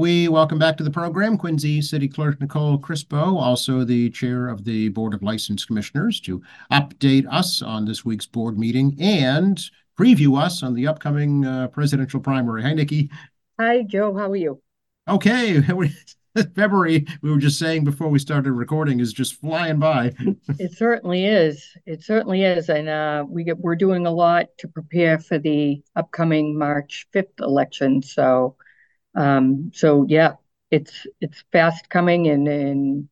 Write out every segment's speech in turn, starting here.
We welcome back to the program Quincy City Clerk Nicole Crispo, also the chair of the Board of License Commissioners, to update us on this week's board meeting and preview us on the upcoming uh, presidential primary. Hi, Nikki. Hi, Joe. How are you? Okay. February, we were just saying before we started recording, is just flying by. it certainly is. It certainly is, and uh, we get we're doing a lot to prepare for the upcoming March fifth election. So um, so yeah, it's it's fast coming and and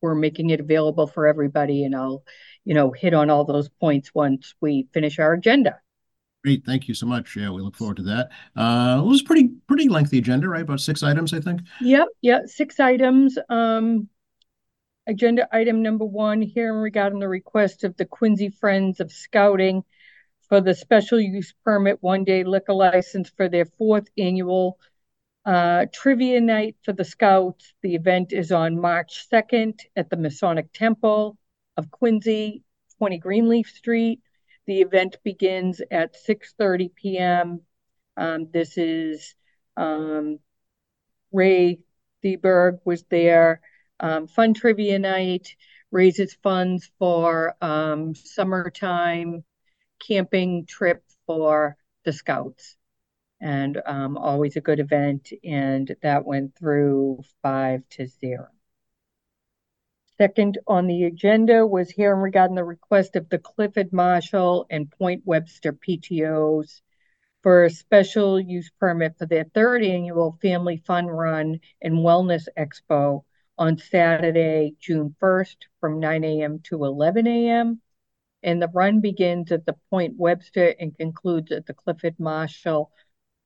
we're making it available for everybody. And I'll, you know, hit on all those points once we finish our agenda. Great, thank you so much. Yeah, we look forward to that. Uh, it was pretty pretty lengthy agenda, right? About six items, I think. Yep, yeah, six items. Um, agenda item number one here regarding the request of the Quincy Friends of Scouting for the special use permit one day liquor license for their fourth annual uh, trivia night for the Scouts. The event is on March 2nd at the Masonic Temple of Quincy, 20 Greenleaf Street. The event begins at 6:30 p.m. Um, this is um, Ray Theberg was there. Um, fun trivia night raises funds for um, summertime camping trip for the Scouts and um, always a good event. And that went through five to zero. Second on the agenda was hearing regarding the request of the Clifford Marshall and Point Webster PTOs for a special use permit for their third annual Family Fun Run and Wellness Expo on Saturday, June 1st from 9 a.m. to 11 a.m. And the run begins at the Point Webster and concludes at the Clifford Marshall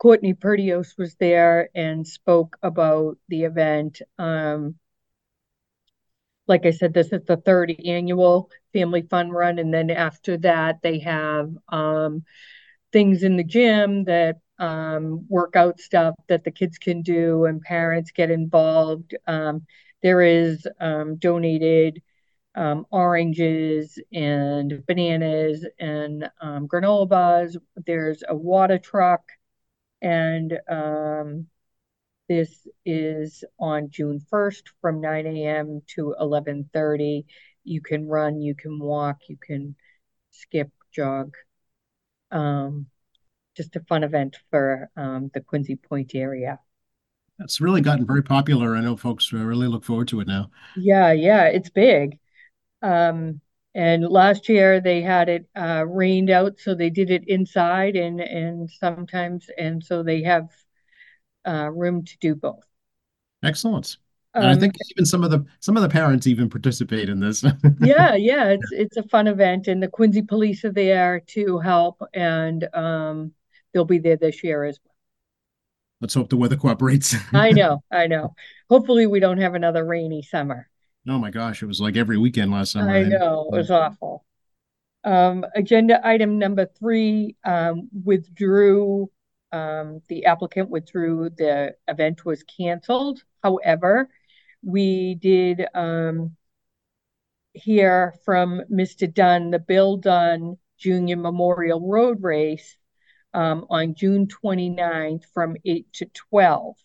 Courtney Perdios was there and spoke about the event. Um, like I said, this is the third annual Family Fun Run. And then after that, they have um, things in the gym that um, workout stuff that the kids can do and parents get involved. Um, there is um, donated um, oranges and bananas and um, granola bars. There's a water truck and um, this is on June 1st from 9 a.m. to 11:30. You can run, you can walk, you can skip, jog. Um, just a fun event for um, the Quincy Point area. That's really gotten very popular. I know folks really look forward to it now. Yeah, yeah, it's big. Um, and last year they had it uh, rained out, so they did it inside, and and sometimes, and so they have uh, room to do both. Excellent. And um, I think even some of the some of the parents even participate in this. yeah, yeah, it's it's a fun event, and the Quincy Police are there to help, and um, they'll be there this year as well. Let's hope the weather cooperates. I know, I know. Hopefully, we don't have another rainy summer. Oh my gosh, it was like every weekend last summer. I know, it was awful. Um, agenda item number three um, withdrew, um, the applicant withdrew, the event was canceled. However, we did um, hear from Mr. Dunn, the Bill Dunn Junior Memorial Road Race um, on June 29th from 8 to 12.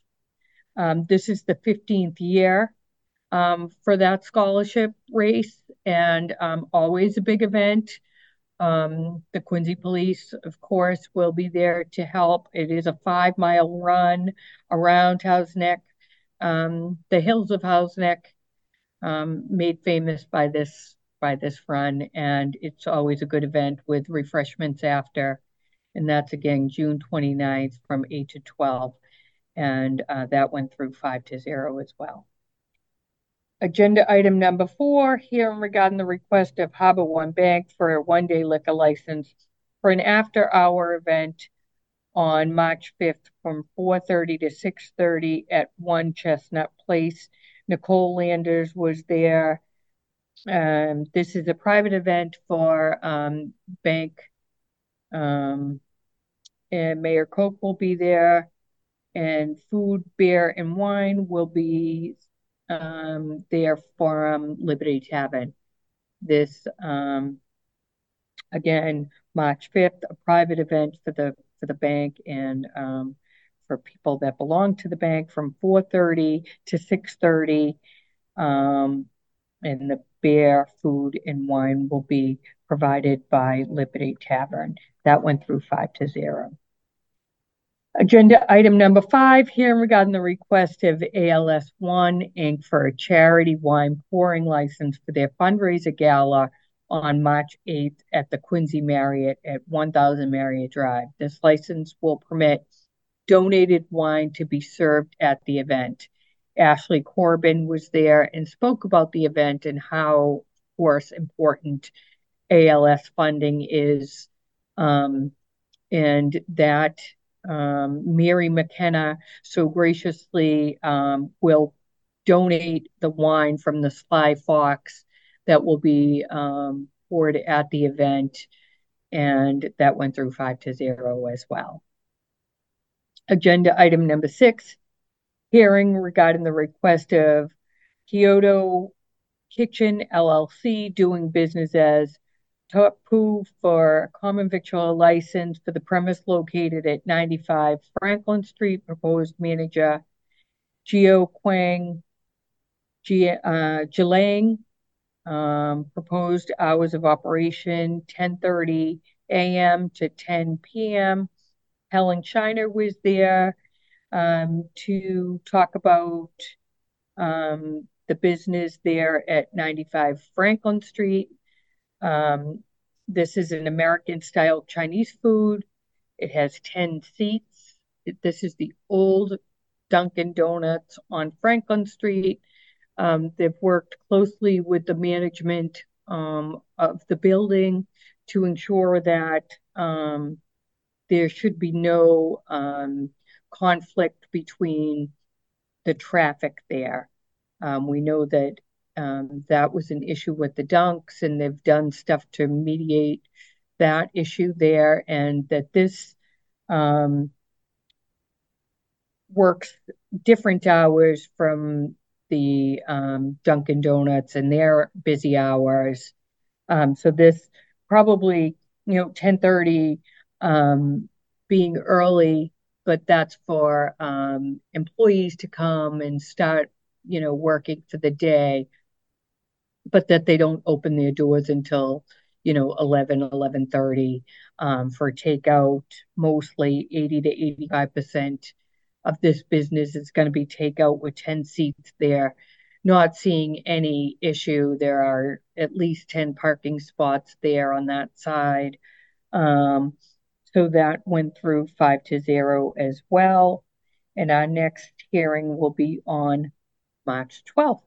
Um, this is the 15th year um, for that scholarship race and um, always a big event. Um, the Quincy Police, of course, will be there to help. It is a five mile run around Houghs Neck, um, the hills of Houghs Neck, um, made famous by this by this run, and it's always a good event with refreshments after. And that's again June 29th from 8 to 12. And uh, that went through 5 to 0 as well. Agenda item number four, hearing regarding the request of Harbor One Bank for a one-day liquor license for an after-hour event on March 5th from 4.30 to 6.30 at 1 Chestnut Place. Nicole Landers was there. Um, this is a private event for um, bank, um, and Mayor Koch will be there, and food, beer, and wine will be um, there from Liberty Tavern. This um, again, March 5th, a private event for the for the bank and um, for people that belong to the bank from 4:30 to 6:30. Um, and the beer, food, and wine will be provided by Liberty Tavern. That went through five to zero. Agenda item number five, hearing regarding the request of ALS One Inc. for a charity wine pouring license for their fundraiser gala on March 8th at the Quincy Marriott at 1000 Marriott Drive. This license will permit donated wine to be served at the event. Ashley Corbin was there and spoke about the event and how, of course, important ALS funding is, um, and that um, Mary McKenna so graciously um, will donate the wine from the Sly Fox that will be um, poured at the event, and that went through five to zero as well. Agenda item number six, hearing regarding the request of Kyoto Kitchen LLC doing business as Tapu for a common victual license for the premise located at 95 Franklin Street. Proposed manager Geo Quang G, uh, Jilang. Um, proposed hours of operation 10:30 a.m. to 10 p.m. Helen Shiner was there um, to talk about um, the business there at 95 Franklin Street. Um, this is an American style Chinese food. It has 10 seats. This is the old Dunkin' Donuts on Franklin Street. Um, they've worked closely with the management um, of the building to ensure that um, there should be no um, conflict between the traffic there. Um, we know that um, that was an issue with the dunks, and they've done stuff to mediate that issue there, and that this um, works different hours from the um, Dunkin' Donuts and their busy hours. Um, so this probably, you know, 1030 um, being early, but that's for um, employees to come and start, you know, working for the day but that they don't open their doors until you know 11 11:30 um, for takeout. Mostly 80 to 85 percent of this business is going to be takeout with 10 seats there. Not seeing any issue. There are at least 10 parking spots there on that side. Um, so that went through 5 to 0 as well. And our next hearing will be on March 12th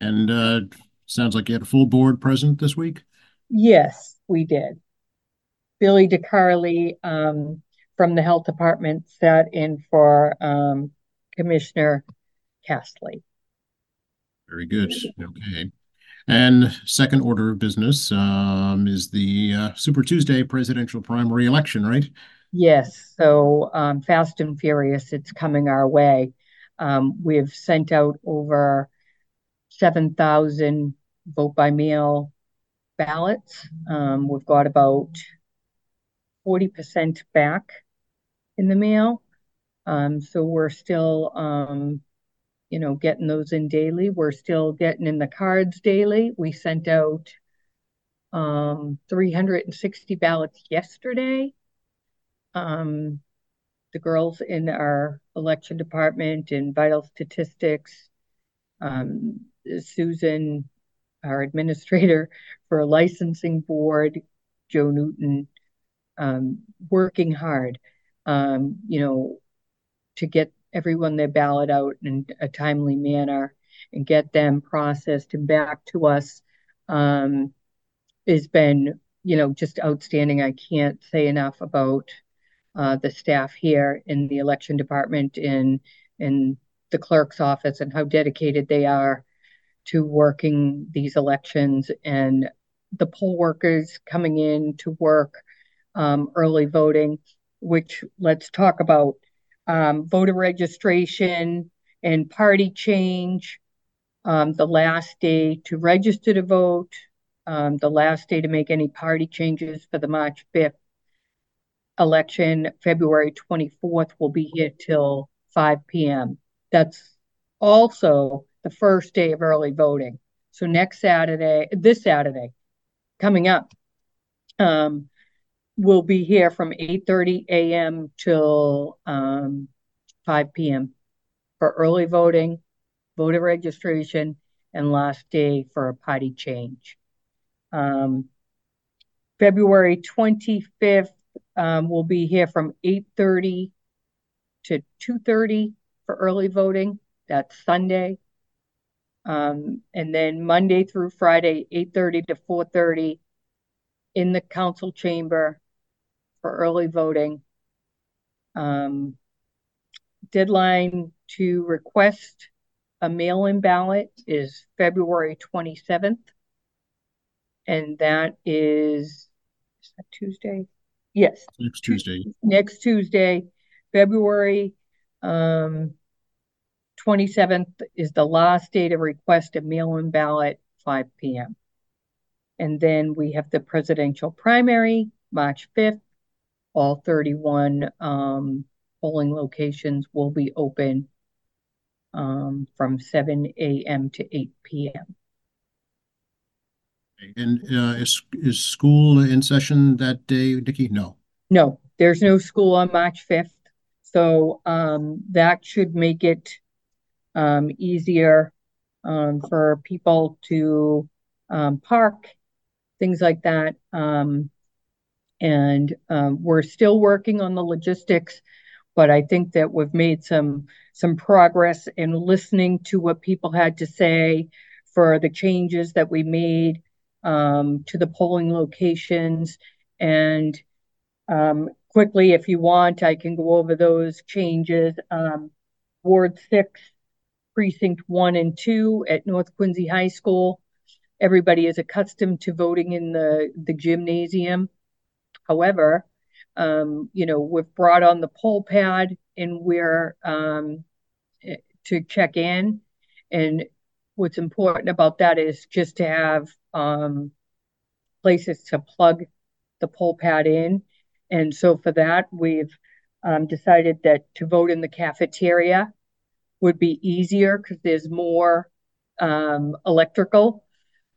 and uh, sounds like you had a full board present this week. Yes, we did. Billy DeCarly um, from the health department sat in for um, Commissioner Castley. Very good. Okay. And second order of business um, is the uh, Super Tuesday presidential primary election, right? Yes. So um, fast and furious, it's coming our way. Um, we've sent out over 7,000 vote by mail ballots. Um, we've got about 40% back in the mail. Um, so we're still, um, you know, getting those in daily. We're still getting in the cards daily. We sent out um, 360 ballots yesterday. Um, the girls in our election department and vital statistics um, Susan, our administrator for a licensing board, Joe Newton, um, working hard, um, you know, to get everyone their ballot out in a timely manner and get them processed and back to us um, has been, you know, just outstanding. I can't say enough about uh, the staff here in the election department in in the clerk's office and how dedicated they are to working these elections and the poll workers coming in to work um, early voting, which let's talk about um, voter registration and party change, um, the last day to register to vote, um, the last day to make any party changes for the March 5th election, February 24th, will be here till 5 p.m. That's also the first day of early voting. So next Saturday, this Saturday, coming up, um, we'll be here from 8:30 a.m. till um, 5 p.m. for early voting, voter registration, and last day for a party change. Um, February 25th, um, we'll be here from 8:30 to 2:30 for early voting. That's Sunday. Um, and then Monday through Friday, 8:30 to 4:30 in the council chamber for early voting. Um, deadline to request a mail-in ballot is February 27th. And that is, is that Tuesday? Yes. Next Tuesday. Next Tuesday, February um, 27th is the last day to request a mail-in ballot, 5 p.m. And then we have the presidential primary, March 5th. All 31 um, polling locations will be open um, from 7 a.m. to 8 p.m. And uh, is is school in session that day, Nikki? No. No, there's no school on March 5th. So um, that should make it um, easier um, for people to um, park, things like that. Um, and um, we're still working on the logistics, but I think that we've made some some progress in listening to what people had to say for the changes that we made to the polling locations. And quickly, if you want, I can go over those changes. Um, Ward 6, Precinct 1 and 2 at North Quincy High School. Everybody is accustomed to voting in the, the gymnasium. However, um, you know, we've brought on the poll pad and we're um, to check in. And what's important about that is just to have um, places to plug the poll pad in. And so for that, we've um, decided that to vote in the cafeteria would be easier because there's more um, electrical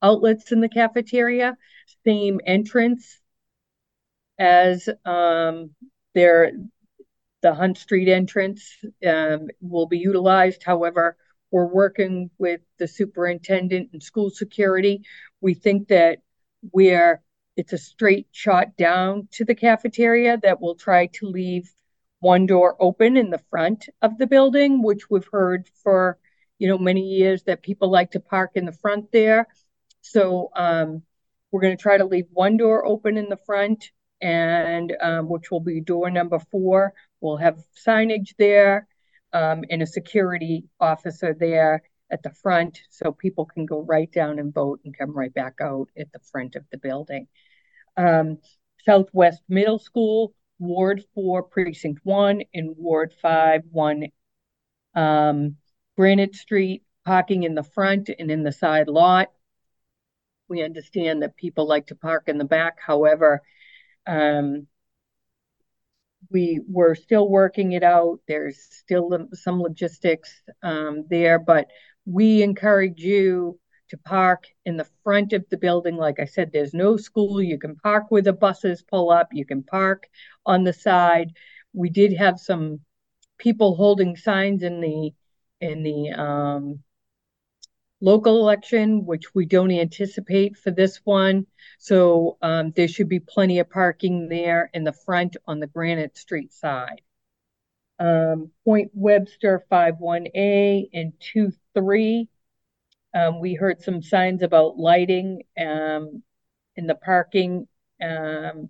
outlets in the cafeteria, same entrance as um, their the Hunt Street entrance um, will be utilized. However, we're working with the superintendent and school security. We think that we're it's a straight shot down to the cafeteria that we'll try to leave one door open in the front of the building, which we've heard for you know many years that people like to park in the front there. So um, we're going to try to leave one door open in the front, and um, which will be door number four. We'll have signage there um, and a security officer there at the front, so people can go right down and vote and come right back out at the front of the building. Um, Southwest Middle School Ward 4, Precinct 1, and Ward 5, 1 um, Granite Street, parking in the front and in the side lot. We understand that people like to park in the back. However, um, we were still working it out. There's still some logistics um, there, but we encourage you to park in the front of the building. Like I said, there's no school. You can park where the buses pull up. You can park on the side. We did have some people holding signs in the in the um, local election, which we don't anticipate for this one. So um, there should be plenty of parking there in the front on the Granite Street side. Um, Point Webster 51A and 23 um, we heard some signs about lighting um, in the parking um,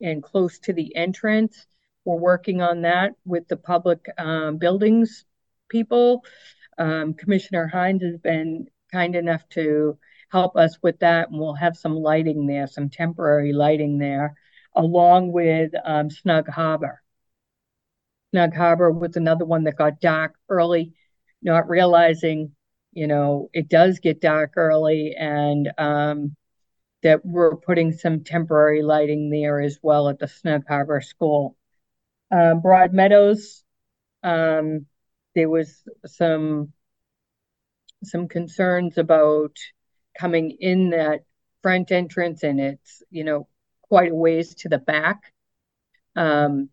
and close to the entrance. We're working on that with the public um, buildings people. Um, Commissioner Hines has been kind enough to help us with that, and we'll have some lighting there, some temporary lighting there, along with um, Snug Harbor. Snug Harbor was another one that got dark early, not realizing you know, it does get dark early and um, that we're putting some temporary lighting there as well at the Snug Harbor School. Uh, Broad Meadows, um, there was some some concerns about coming in that front entrance and it's, you know, quite a ways to the back. Um,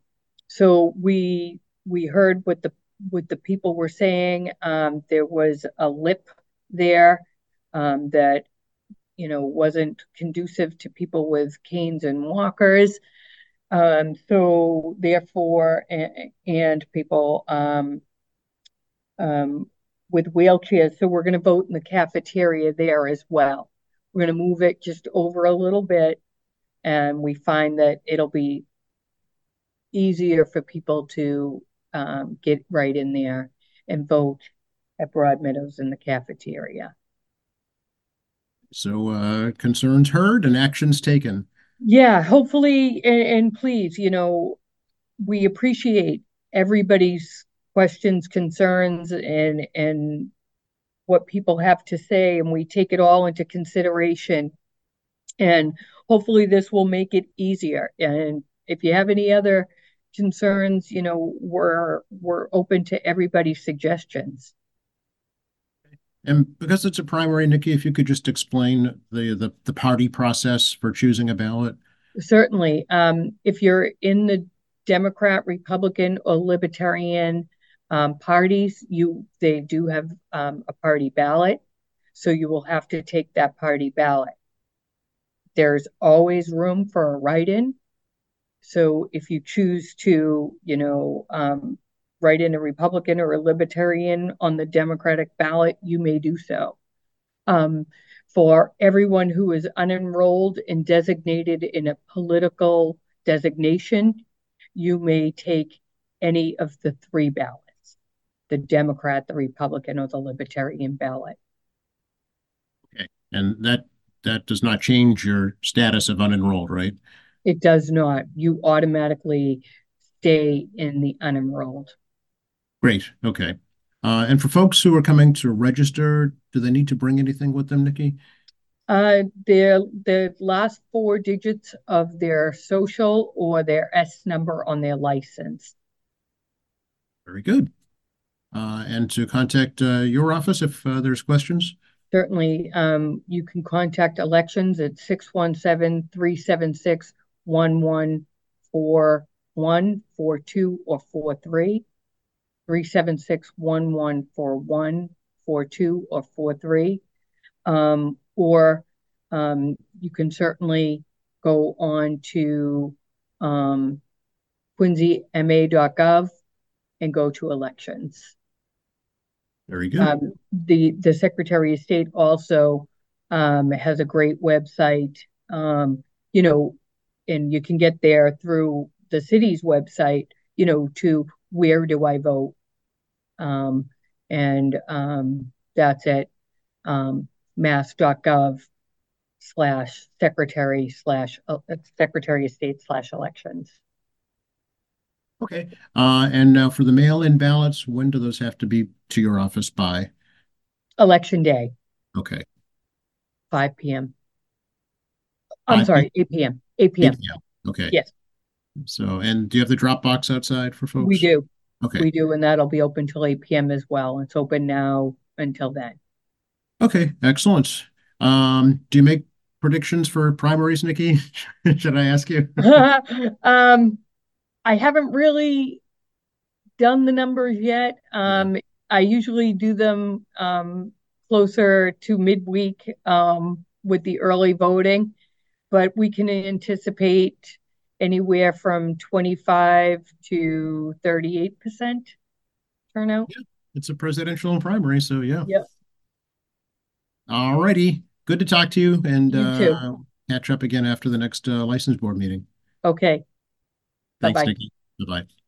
so we we heard what the what the people were saying. Um, there was a lip there um, that you know wasn't conducive to people with canes and walkers. Um, so therefore, and, and people um, um, with wheelchairs. So we're going to vote in the cafeteria there as well. We're going to move it just over a little bit, and we find that it'll be easier for people to um, get right in there and vote at Broadmeadows in the cafeteria. So uh, concerns heard and actions taken. Yeah, hopefully, and, and please, you know, we appreciate everybody's questions, concerns, and and what people have to say, and we take it all into consideration. And hopefully, this will make it easier. And if you have any other concerns, you know, we're we're open to everybody's suggestions. And because it's a primary, Nikki, if you could just explain the the, the party process for choosing a ballot. Certainly. Um, if you're in the Democrat, Republican, or Libertarian um, parties, you they do have um, a party ballot, so you will have to take that party ballot. There's always room for a write-in, so if you choose to, you know, um, write in a Republican or a Libertarian on the Democratic ballot, you may do so. Um, for everyone who is unenrolled and designated in a political designation, you may take any of the three ballots the Democrat, the Republican, or the Libertarian ballot. Okay. And that that does not change your status of unenrolled, right? It does not. You automatically stay in the unenrolled. Great. Okay. Uh, and for folks who are coming to register, do they need to bring anything with them, Nikki? Uh, their the last four digits of their social or their S number on their license. Very good. Uh, and to contact uh, your office if uh, there's questions. Certainly, um, you can contact elections at 617 376 1141, 42, or 43. 376 1141, 42, or 43. Um, or um, you can certainly go on to um, quincyma.gov and go to elections. Very good. Um, the the Secretary of State also um, has a great website. Um, you know, and you can get there through the city's website, you know, to where do I vote? Um, and um, that's at um, mass.gov slash secretary slash uh, secretary of state slash elections. Okay. Uh, and now for the mail-in ballots, when do those have to be to your office by? Election day. Okay. 5 p.m. I'm 5 sorry, 8 p.m. 8 p.m. 8 p.m. Okay. Yes. So, and do you have the drop box outside for folks? We do. Okay. We do, and that'll be open till 8 p.m. as well. It's open now until then. Okay, excellent. Um, do you make predictions for primaries, Nikki? Should I ask you? um, I haven't really done the numbers yet. Um, I usually do them um, closer to midweek um, with the early voting, but we can anticipate anywhere from 25 to 38% turnout. Yeah, it's a presidential and primary, so yeah. Yep. All righty. Good to talk to you and you uh, catch up again after the next uh, license board meeting. Okay. Thanks, Bye-bye. Nikki. Bye-bye.